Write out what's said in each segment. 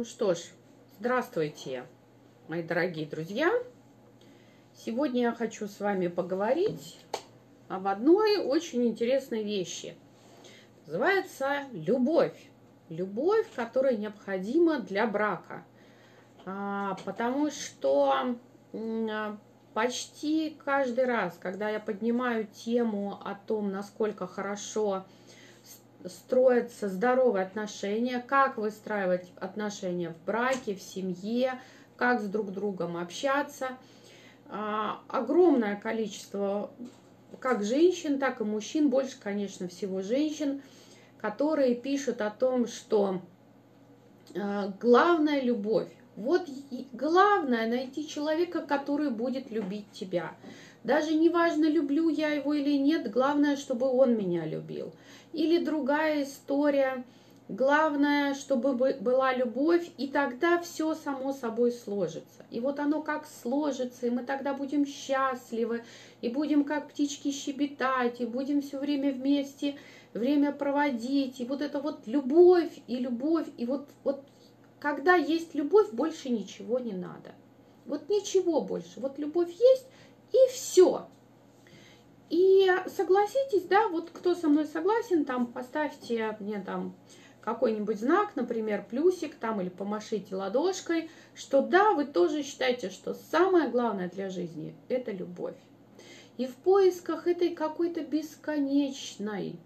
Ну что ж, здравствуйте, мои дорогие друзья. Сегодня я хочу с вами поговорить об одной очень интересной вещи. Называется любовь. Любовь, которая необходима для брака. А, потому что почти каждый раз, когда я поднимаю тему о том, насколько хорошо строятся здоровые отношения, как выстраивать отношения в браке, в семье, как с друг другом общаться. А, огромное количество как женщин, так и мужчин, больше, конечно, всего женщин, которые пишут о том, что а, главная любовь. Вот главное найти человека, который будет любить тебя. Даже не важно, люблю я его или нет, главное, чтобы он меня любил. Или другая история, главное, чтобы была любовь, и тогда все само собой сложится. И вот оно как сложится, и мы тогда будем счастливы, и будем как птички щебетать, и будем все время вместе время проводить, и вот это вот любовь, и любовь, и вот, вот когда есть любовь, больше ничего не надо. Вот ничего больше. Вот любовь есть, и все. И согласитесь, да, вот кто со мной согласен, там поставьте мне там какой-нибудь знак, например, плюсик там или помашите ладошкой, что да, вы тоже считаете, что самое главное для жизни – это любовь. И в поисках этой какой-то бесконечной,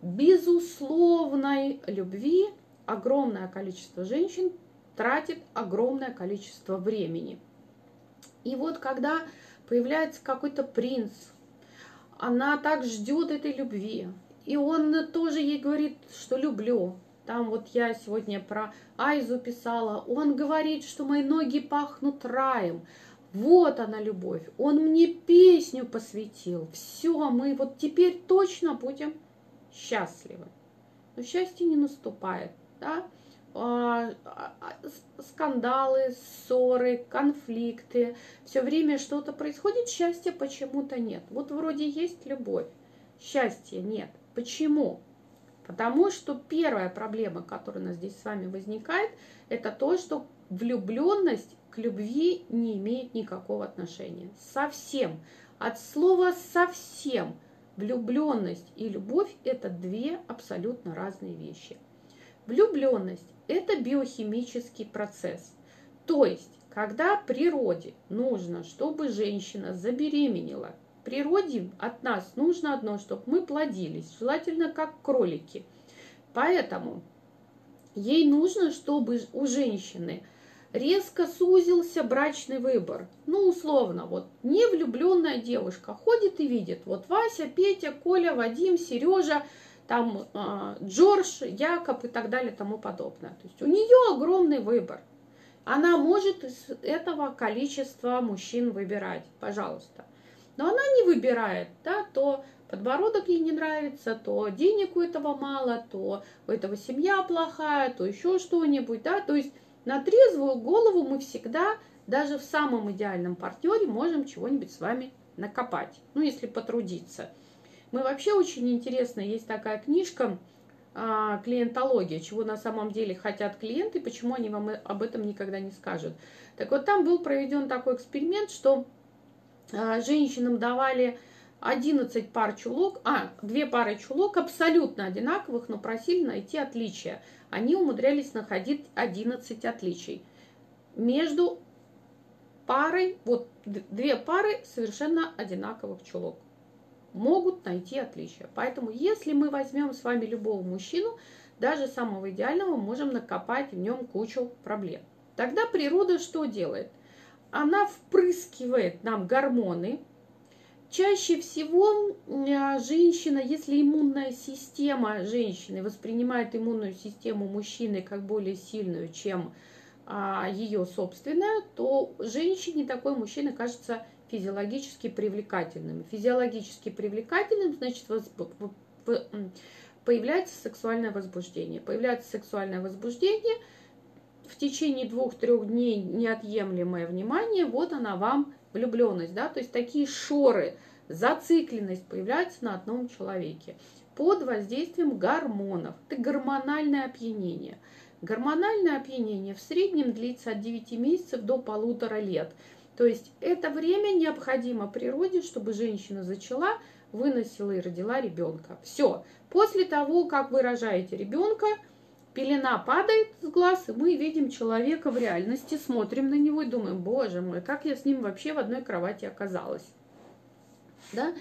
безусловной любви огромное количество женщин тратит огромное количество времени. И вот когда появляется какой-то принц, она так ждет этой любви. И он тоже ей говорит, что люблю. Там вот я сегодня про Айзу писала. Он говорит, что мои ноги пахнут раем. Вот она любовь. Он мне песню посвятил. Все, мы вот теперь точно будем счастливы. Но счастье не наступает. Да? А, а, скандалы, ссоры, конфликты, все время что-то происходит, счастья почему-то нет. Вот вроде есть любовь, счастья нет. Почему? Потому что первая проблема, которая у нас здесь с вами возникает, это то, что влюбленность к любви не имеет никакого отношения. Совсем. От слова совсем. Влюбленность и любовь – это две абсолютно разные вещи. Влюбленность это биохимический процесс. То есть, когда природе нужно, чтобы женщина забеременела, природе от нас нужно одно, чтобы мы плодились, желательно как кролики. Поэтому ей нужно, чтобы у женщины резко сузился брачный выбор. Ну, условно, вот невлюбленная девушка ходит и видит, вот Вася, Петя, Коля, Вадим, Сережа – там э, Джордж, Якоб и так далее тому подобное. То есть у нее огромный выбор. Она может из этого количества мужчин выбирать, пожалуйста. Но она не выбирает, да, то подбородок ей не нравится, то денег у этого мало, то у этого семья плохая, то еще что-нибудь, да, то есть на трезвую голову мы всегда, даже в самом идеальном партнере, можем чего-нибудь с вами накопать, ну, если потрудиться. Мы вообще очень интересно, есть такая книжка а, «Клиентология», чего на самом деле хотят клиенты, почему они вам об этом никогда не скажут. Так вот, там был проведен такой эксперимент, что а, женщинам давали 11 пар чулок, а, две пары чулок абсолютно одинаковых, но просили найти отличия. Они умудрялись находить 11 отличий. Между парой, вот две пары совершенно одинаковых чулок могут найти отличия. Поэтому, если мы возьмем с вами любого мужчину, даже самого идеального, можем накопать в нем кучу проблем. Тогда природа что делает? Она впрыскивает нам гормоны. Чаще всего а, женщина, если иммунная система женщины воспринимает иммунную систему мужчины как более сильную, чем а, ее собственная, то женщине такой мужчина кажется физиологически привлекательными. Физиологически привлекательным, значит, появляется сексуальное возбуждение. Появляется сексуальное возбуждение, в течение двух-трех дней неотъемлемое внимание, вот она вам влюбленность, да, то есть такие шоры, зацикленность появляется на одном человеке под воздействием гормонов. Это гормональное опьянение. Гормональное опьянение в среднем длится от 9 месяцев до полутора лет. То есть это время необходимо природе, чтобы женщина зачала, выносила и родила ребенка. Все. После того, как вы рожаете ребенка, пелена падает с глаз, и мы видим человека в реальности, смотрим на него и думаем, боже мой, как я с ним вообще в одной кровати оказалась. Да?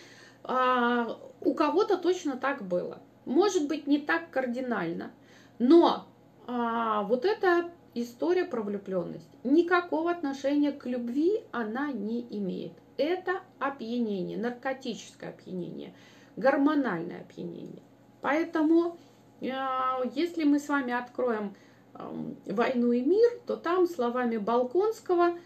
А, у кого-то точно так было. Может быть, не так кардинально, но а, вот эта история про влюбленность никакого отношения к любви она не имеет. Это опьянение, наркотическое опьянение, гормональное опьянение. Поэтому а, если мы с вами откроем «Войну и мир», то там словами Балконского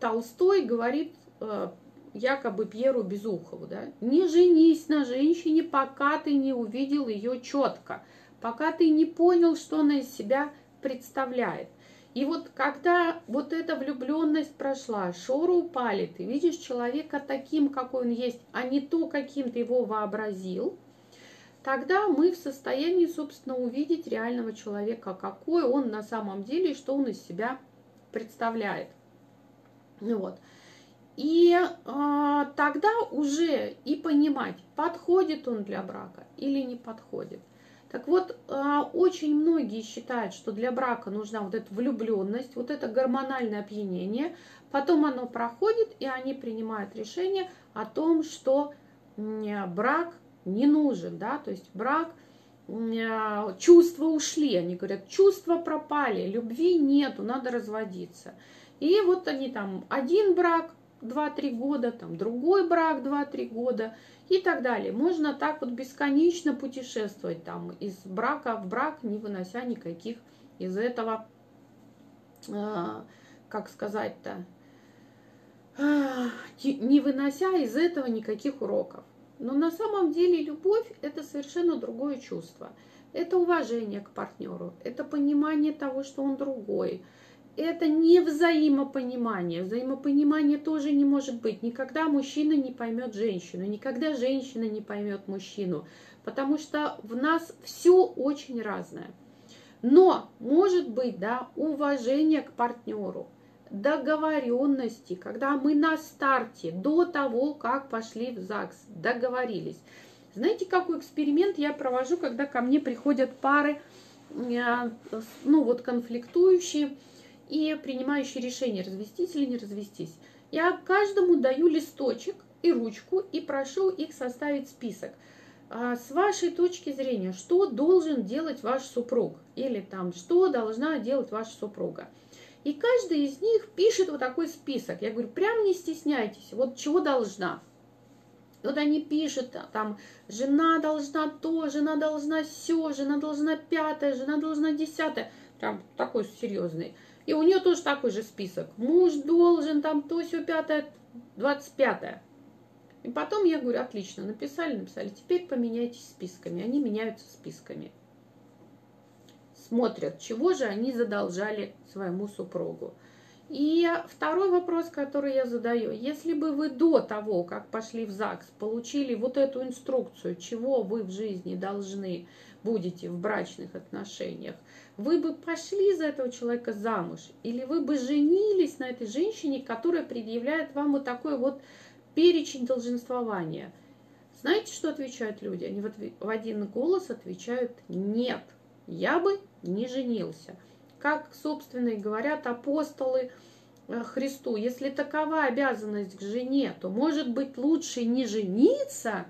Толстой говорит э, якобы Пьеру Безухову, да, не женись на женщине, пока ты не увидел ее четко, пока ты не понял, что она из себя представляет. И вот когда вот эта влюбленность прошла, шоры упали, ты видишь человека таким, какой он есть, а не то, каким ты его вообразил, тогда мы в состоянии, собственно, увидеть реального человека, какой он на самом деле и что он из себя представляет. Вот. И э, тогда уже и понимать, подходит он для брака или не подходит. Так вот, э, очень многие считают, что для брака нужна вот эта влюбленность, вот это гормональное опьянение. Потом оно проходит, и они принимают решение о том, что брак не нужен, да, то есть брак, э, чувства ушли, они говорят, чувства пропали, любви нету, надо разводиться. И вот они там, один брак, 2-3 года, там другой брак 2-3 года и так далее. Можно так вот бесконечно путешествовать там из брака в брак, не вынося никаких из этого, э, как сказать-то, э, не вынося из этого никаких уроков. Но на самом деле любовь это совершенно другое чувство. Это уважение к партнеру, это понимание того, что он другой, это не взаимопонимание. Взаимопонимание тоже не может быть. Никогда мужчина не поймет женщину, никогда женщина не поймет мужчину, потому что в нас все очень разное. Но может быть, да, уважение к партнеру, договоренности, когда мы на старте, до того, как пошли в ЗАГС, договорились. Знаете, какой эксперимент я провожу, когда ко мне приходят пары, э, ну вот конфликтующие, и принимающий решение, развестись или не развестись. Я каждому даю листочек и ручку и прошу их составить список. А с вашей точки зрения, что должен делать ваш супруг? Или там, что должна делать ваша супруга? И каждый из них пишет вот такой список. Я говорю, прям не стесняйтесь, вот чего должна. Вот они пишут, там, жена должна то, жена должна все, жена должна пятое, жена должна десятое. Прям такой серьезный. И у нее тоже такой же список. Муж должен там то, все пятое, двадцать пятое. И потом я говорю, отлично, написали, написали. Теперь поменяйтесь списками. Они меняются списками. Смотрят, чего же они задолжали своему супругу. И второй вопрос, который я задаю. Если бы вы до того, как пошли в ЗАГС, получили вот эту инструкцию, чего вы в жизни должны будете в брачных отношениях, вы бы пошли за этого человека замуж, или вы бы женились на этой женщине, которая предъявляет вам вот такой вот перечень долженствования. Знаете, что отвечают люди? Они в один голос отвечают «нет, я бы не женился». Как, собственно, и говорят апостолы э, Христу, если такова обязанность к жене, то, может быть, лучше не жениться,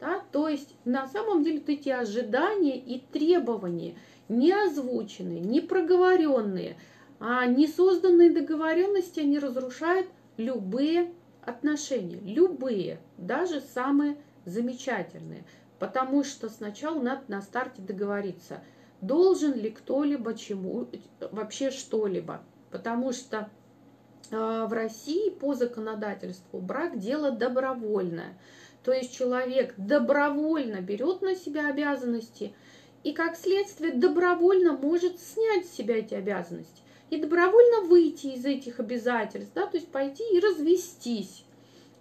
да? то есть на самом деле вот эти ожидания и требования – не озвученные, не проговоренные, а не созданные договоренности, они разрушают любые отношения, любые, даже самые замечательные. Потому что сначала надо на старте договориться, должен ли кто-либо чему, вообще что-либо. Потому что э, в России по законодательству брак дело добровольное. То есть человек добровольно берет на себя обязанности – и как следствие добровольно может снять с себя эти обязанности и добровольно выйти из этих обязательств, да, то есть пойти и развестись.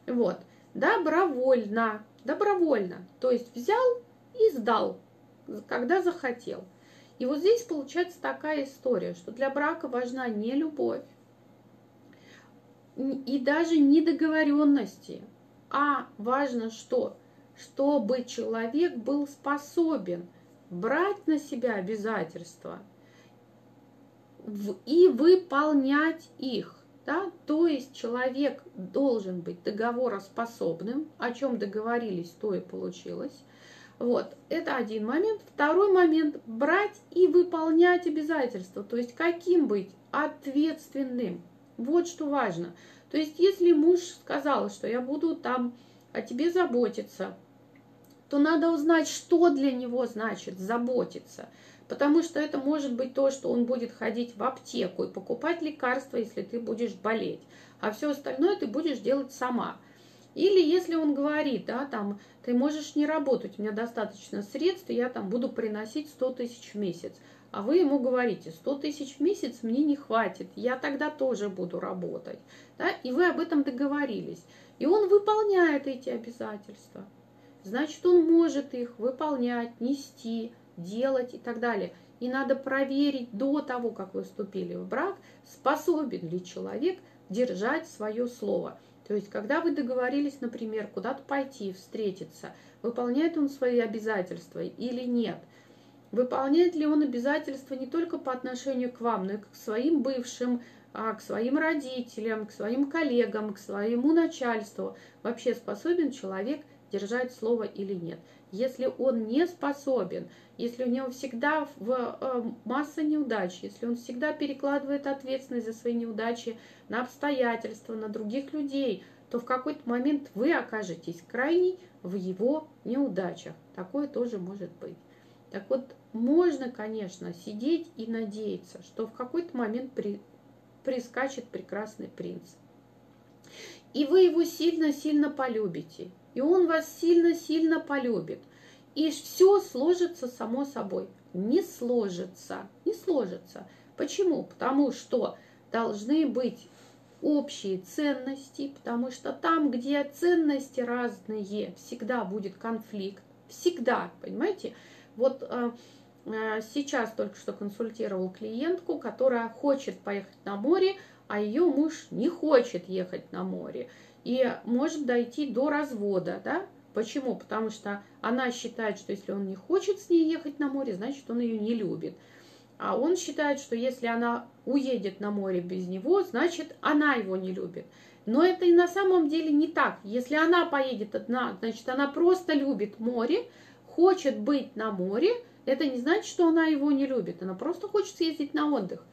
Вот, добровольно, добровольно, то есть взял и сдал, когда захотел. И вот здесь получается такая история, что для брака важна не любовь и даже не договоренности, а важно что? Чтобы человек был способен брать на себя обязательства и выполнять их. Да? То есть человек должен быть договороспособным, о чем договорились, то и получилось. Вот, это один момент. Второй момент – брать и выполнять обязательства. То есть каким быть? Ответственным. Вот что важно. То есть если муж сказал, что я буду там о тебе заботиться, то надо узнать, что для него значит заботиться. Потому что это может быть то, что он будет ходить в аптеку и покупать лекарства, если ты будешь болеть. А все остальное ты будешь делать сама. Или если он говорит, да, там, ты можешь не работать, у меня достаточно средств, и я там буду приносить 100 тысяч в месяц. А вы ему говорите, 100 тысяч в месяц мне не хватит, я тогда тоже буду работать. Да? И вы об этом договорились. И он выполняет эти обязательства. Значит, он может их выполнять, нести, делать и так далее. И надо проверить до того, как вы вступили в брак, способен ли человек держать свое слово. То есть, когда вы договорились, например, куда-то пойти, встретиться, выполняет он свои обязательства или нет. Выполняет ли он обязательства не только по отношению к вам, но и к своим бывшим, а, к своим родителям, к своим коллегам, к своему начальству. Вообще способен человек держать слово или нет. Если он не способен, если у него всегда в, э, масса неудач, если он всегда перекладывает ответственность за свои неудачи на обстоятельства, на других людей, то в какой-то момент вы окажетесь крайней в его неудачах. Такое тоже может быть. Так вот, можно, конечно, сидеть и надеяться, что в какой-то момент при, прискачет прекрасный принц. И вы его сильно-сильно полюбите, и он вас сильно-сильно полюбит. И все сложится само собой. Не сложится, не сложится. Почему? Потому что должны быть общие ценности, потому что там, где ценности разные, всегда будет конфликт. Всегда, понимаете? Вот э, э, сейчас только что консультировал клиентку, которая хочет поехать на море, а ее муж не хочет ехать на море. И может дойти до развода, да? Почему? Потому что она считает, что если он не хочет с ней ехать на море, значит, он ее не любит. А он считает, что если она уедет на море без него, значит, она его не любит. Но это и на самом деле не так. Если она поедет одна, значит, она просто любит море, хочет быть на море, это не значит, что она его не любит. Она просто хочет съездить на отдых.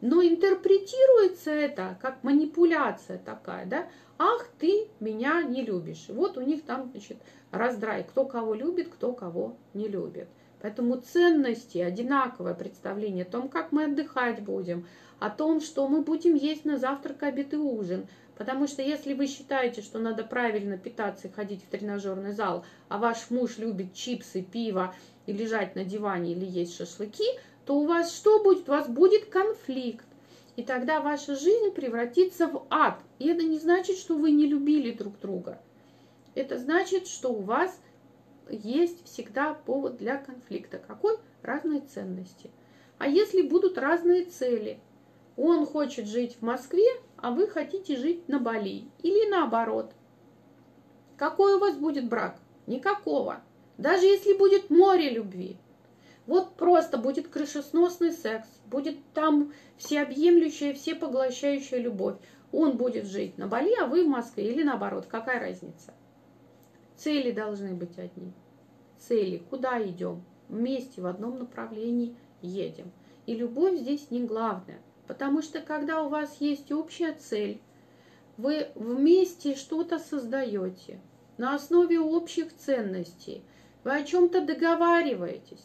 Но интерпретируется это как манипуляция такая, да? Ах, ты меня не любишь. Вот у них там, значит, раздрай, кто кого любит, кто кого не любит. Поэтому ценности, одинаковое представление о том, как мы отдыхать будем, о том, что мы будем есть на завтрак, обед и ужин. Потому что если вы считаете, что надо правильно питаться и ходить в тренажерный зал, а ваш муж любит чипсы, пиво и лежать на диване или есть шашлыки, то у вас что будет? У вас будет конфликт. И тогда ваша жизнь превратится в ад. И это не значит, что вы не любили друг друга. Это значит, что у вас есть всегда повод для конфликта. Какой? Разные ценности. А если будут разные цели? Он хочет жить в Москве, а вы хотите жить на Бали. Или наоборот. Какой у вас будет брак? Никакого. Даже если будет море любви. Вот просто будет крышесносный секс, будет там всеобъемлющая, всепоглощающая любовь. Он будет жить на Бали, а вы в Москве или наоборот. Какая разница? Цели должны быть одни. Цели. Куда идем? Вместе в одном направлении едем. И любовь здесь не главное. Потому что когда у вас есть общая цель, вы вместе что-то создаете на основе общих ценностей. Вы о чем-то договариваетесь,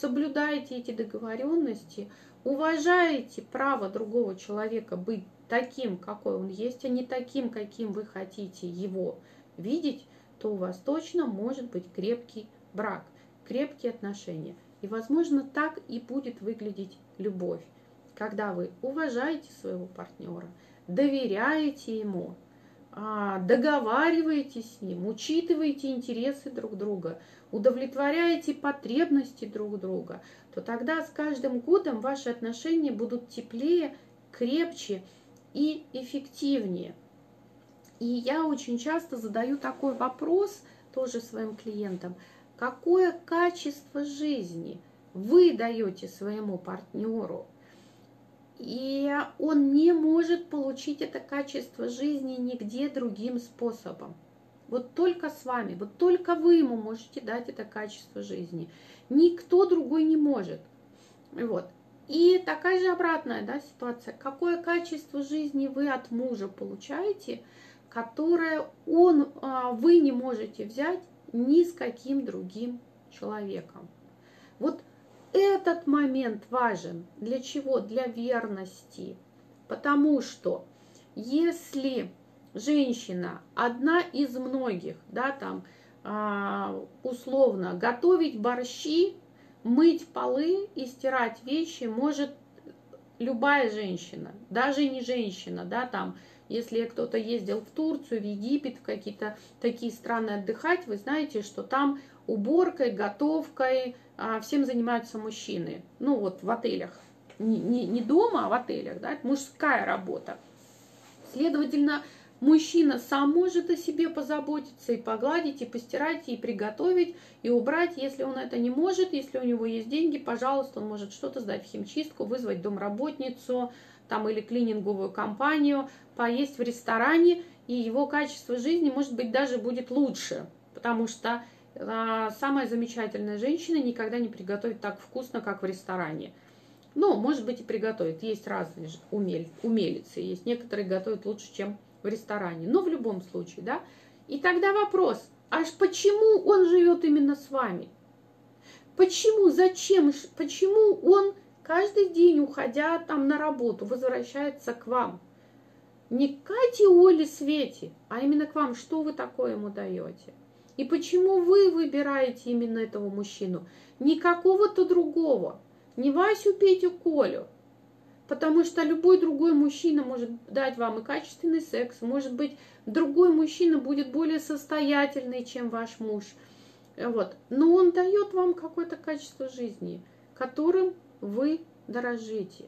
соблюдаете эти договоренности, уважаете право другого человека быть таким, какой он есть, а не таким, каким вы хотите его видеть, то у вас точно может быть крепкий брак, крепкие отношения. И, возможно, так и будет выглядеть любовь, когда вы уважаете своего партнера, доверяете ему, договариваетесь с ним, учитываете интересы друг друга, удовлетворяете потребности друг друга, то тогда с каждым годом ваши отношения будут теплее, крепче и эффективнее. И я очень часто задаю такой вопрос тоже своим клиентам. Какое качество жизни вы даете своему партнеру? И он не может получить это качество жизни нигде другим способом. Вот только с вами, вот только вы ему можете дать это качество жизни. Никто другой не может. Вот. И такая же обратная да, ситуация. Какое качество жизни вы от мужа получаете, которое он, а, вы не можете взять ни с каким другим человеком. Вот этот момент важен. Для чего? Для верности. Потому что если женщина одна из многих, да, там, а, условно, готовить борщи, мыть полы и стирать вещи может любая женщина, даже не женщина, да, там, если кто-то ездил в Турцию, в Египет, в какие-то такие страны отдыхать, вы знаете, что там уборкой, готовкой, а, всем занимаются мужчины. Ну вот в отелях. Не, не, не дома, а в отелях. Да? Это мужская работа. Следовательно, мужчина сам может о себе позаботиться и погладить, и постирать, и приготовить, и убрать. Если он это не может, если у него есть деньги, пожалуйста, он может что-то сдать в химчистку, вызвать домработницу там, или клининговую компанию, поесть в ресторане, и его качество жизни, может быть, даже будет лучше, потому что а, самая замечательная женщина никогда не приготовит так вкусно, как в ресторане. Ну, может быть, и приготовит. Есть разные умель, умелицы. Есть некоторые готовят лучше, чем в ресторане. Но в любом случае, да. И тогда вопрос, аж почему он живет именно с вами? Почему, зачем, почему он каждый день, уходя там на работу, возвращается к вам? Не к Кате, Оле, Свете, а именно к вам. Что вы такое ему даете? И почему вы выбираете именно этого мужчину? Не какого-то другого, не Васю, Петю, Колю. Потому что любой другой мужчина может дать вам и качественный секс, может быть, другой мужчина будет более состоятельный, чем ваш муж. Вот. Но он дает вам какое-то качество жизни, которым вы дорожите.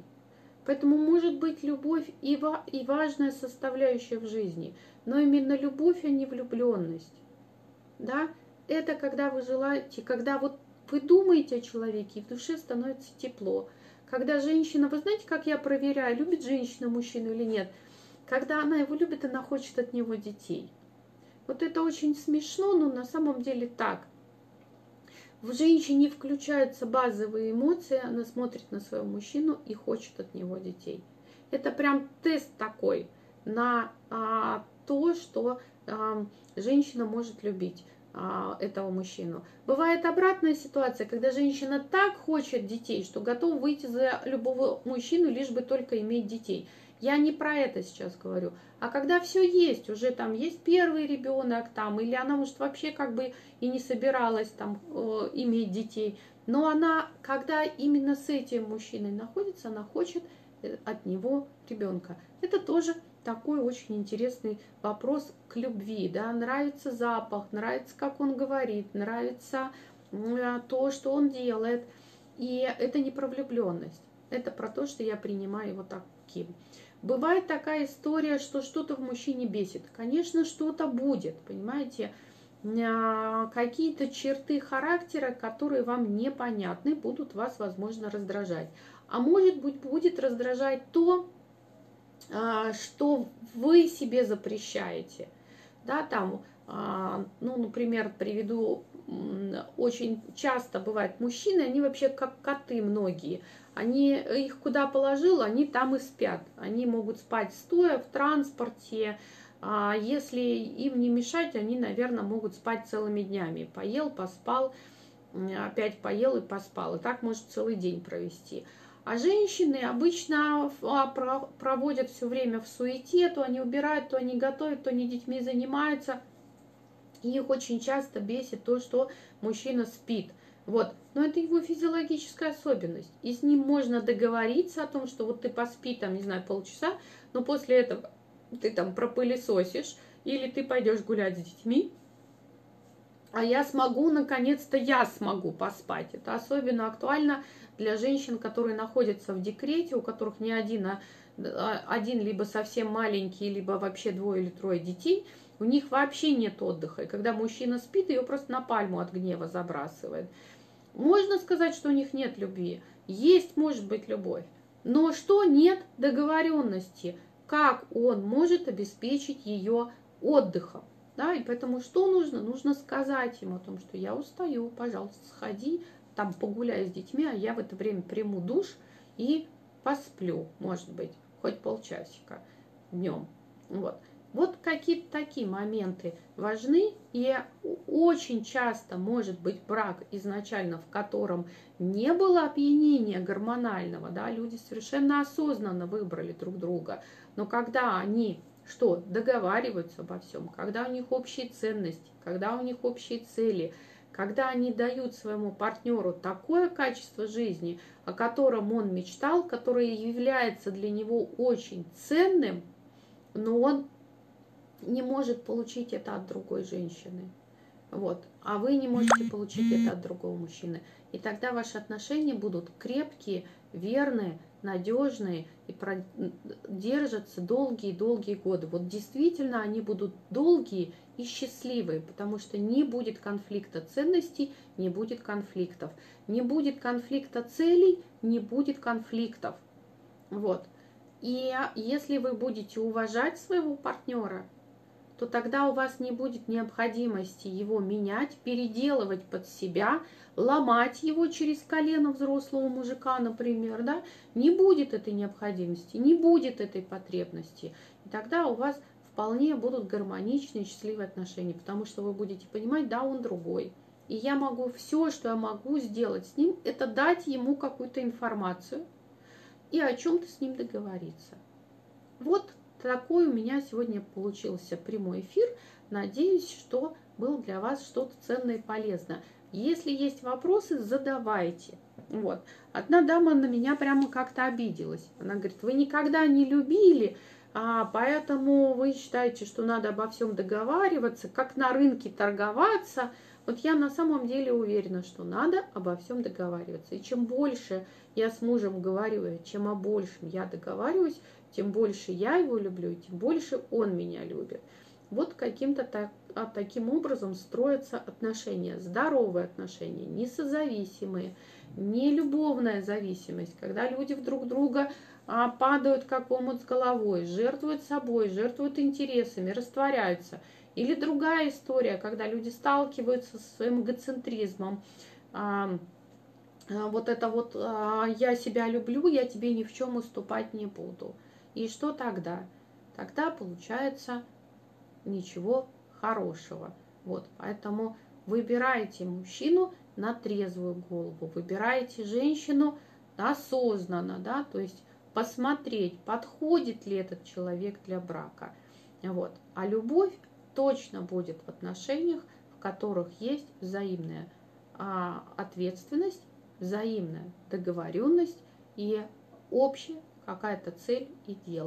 Поэтому может быть любовь и, и важная составляющая в жизни, но именно любовь, а не влюбленность да, это когда вы желаете, когда вот вы думаете о человеке, и в душе становится тепло. Когда женщина, вы знаете, как я проверяю, любит женщина мужчину или нет? Когда она его любит, она хочет от него детей. Вот это очень смешно, но на самом деле так. В женщине включаются базовые эмоции, она смотрит на своего мужчину и хочет от него детей. Это прям тест такой на а, то, что женщина может любить а, этого мужчину. Бывает обратная ситуация, когда женщина так хочет детей, что готова выйти за любого мужчину, лишь бы только иметь детей. Я не про это сейчас говорю. А когда все есть, уже там есть первый ребенок, там, или она, может, вообще как бы и не собиралась там э, иметь детей, но она, когда именно с этим мужчиной находится, она хочет э, от него ребенка. Это тоже такой очень интересный вопрос к любви, да, нравится запах, нравится, как он говорит, нравится то, что он делает. И это не про влюбленность, это про то, что я принимаю его таким. Бывает такая история, что что-то в мужчине бесит. Конечно, что-то будет, понимаете, а, какие-то черты характера, которые вам непонятны, будут вас, возможно, раздражать. А может быть, будет раздражать то, а, что вы себе запрещаете. Да, там, а, ну, например, приведу, очень часто бывает мужчины, они вообще как коты многие. Они их куда положил, они там и спят. Они могут спать стоя в транспорте. А если им не мешать, они, наверное, могут спать целыми днями. Поел, поспал, опять поел и поспал. И так может целый день провести. А женщины обычно а, проводят все время в суете, то они убирают, то они готовят, то они детьми занимаются. Их очень часто бесит то, что мужчина спит. Вот. Но это его физиологическая особенность. И с ним можно договориться о том, что вот ты поспи там, не знаю, полчаса, но после этого ты там пропылесосишь, или ты пойдешь гулять с детьми, а я смогу, наконец-то я смогу поспать. Это особенно актуально для женщин, которые находятся в декрете, у которых не один, а один либо совсем маленький, либо вообще двое или трое детей, у них вообще нет отдыха. И когда мужчина спит, ее просто на пальму от гнева забрасывает. Можно сказать, что у них нет любви. Есть, может быть, любовь. Но что нет договоренности, как он может обеспечить ее отдыхом. Да, и поэтому что нужно? Нужно сказать ему о том, что я устаю, пожалуйста, сходи, там погуляй с детьми, а я в это время приму душ и посплю, может быть, хоть полчасика днем. Вот. Вот какие-то такие моменты важны, и очень часто может быть брак изначально, в котором не было опьянения гормонального, да, люди совершенно осознанно выбрали друг друга, но когда они что договариваются обо всем, когда у них общие ценности, когда у них общие цели, когда они дают своему партнеру такое качество жизни, о котором он мечтал, которое является для него очень ценным, но он не может получить это от другой женщины. Вот. А вы не можете получить это от другого мужчины. И тогда ваши отношения будут крепкие, верные, надежные и держатся долгие-долгие годы. Вот действительно они будут долгие и счастливые, потому что не будет конфликта ценностей, не будет конфликтов. Не будет конфликта целей, не будет конфликтов. Вот. И если вы будете уважать своего партнера, то тогда у вас не будет необходимости его менять, переделывать под себя, ломать его через колено взрослого мужика, например, да, не будет этой необходимости, не будет этой потребности. И тогда у вас вполне будут гармоничные, счастливые отношения, потому что вы будете понимать, да, он другой. И я могу все, что я могу сделать с ним, это дать ему какую-то информацию и о чем-то с ним договориться. Вот такой у меня сегодня получился прямой эфир. Надеюсь, что был для вас что-то ценное и полезное. Если есть вопросы, задавайте. Вот. Одна дама на меня прямо как-то обиделась. Она говорит, вы никогда не любили, а поэтому вы считаете, что надо обо всем договариваться, как на рынке торговаться. Вот я на самом деле уверена, что надо обо всем договариваться. И чем больше я с мужем говорю, чем о большем я договариваюсь, тем больше я его люблю, тем больше он меня любит. Вот каким-то так, а таким образом строятся отношения, здоровые отношения, не созависимые, не любовная зависимость, когда люди друг друга а, падают как омут с головой, жертвуют собой, жертвуют интересами, растворяются. Или другая история, когда люди сталкиваются со своим эгоцентризмом, а, а, вот это вот а, я себя люблю, я тебе ни в чем уступать не буду. И что тогда? Тогда получается ничего хорошего. Вот, поэтому выбирайте мужчину на трезвую голову, выбирайте женщину осознанно, да, то есть посмотреть, подходит ли этот человек для брака. Вот. А любовь точно будет в отношениях, в которых есть взаимная а, ответственность, взаимная договоренность и общая какая-то цель и дело.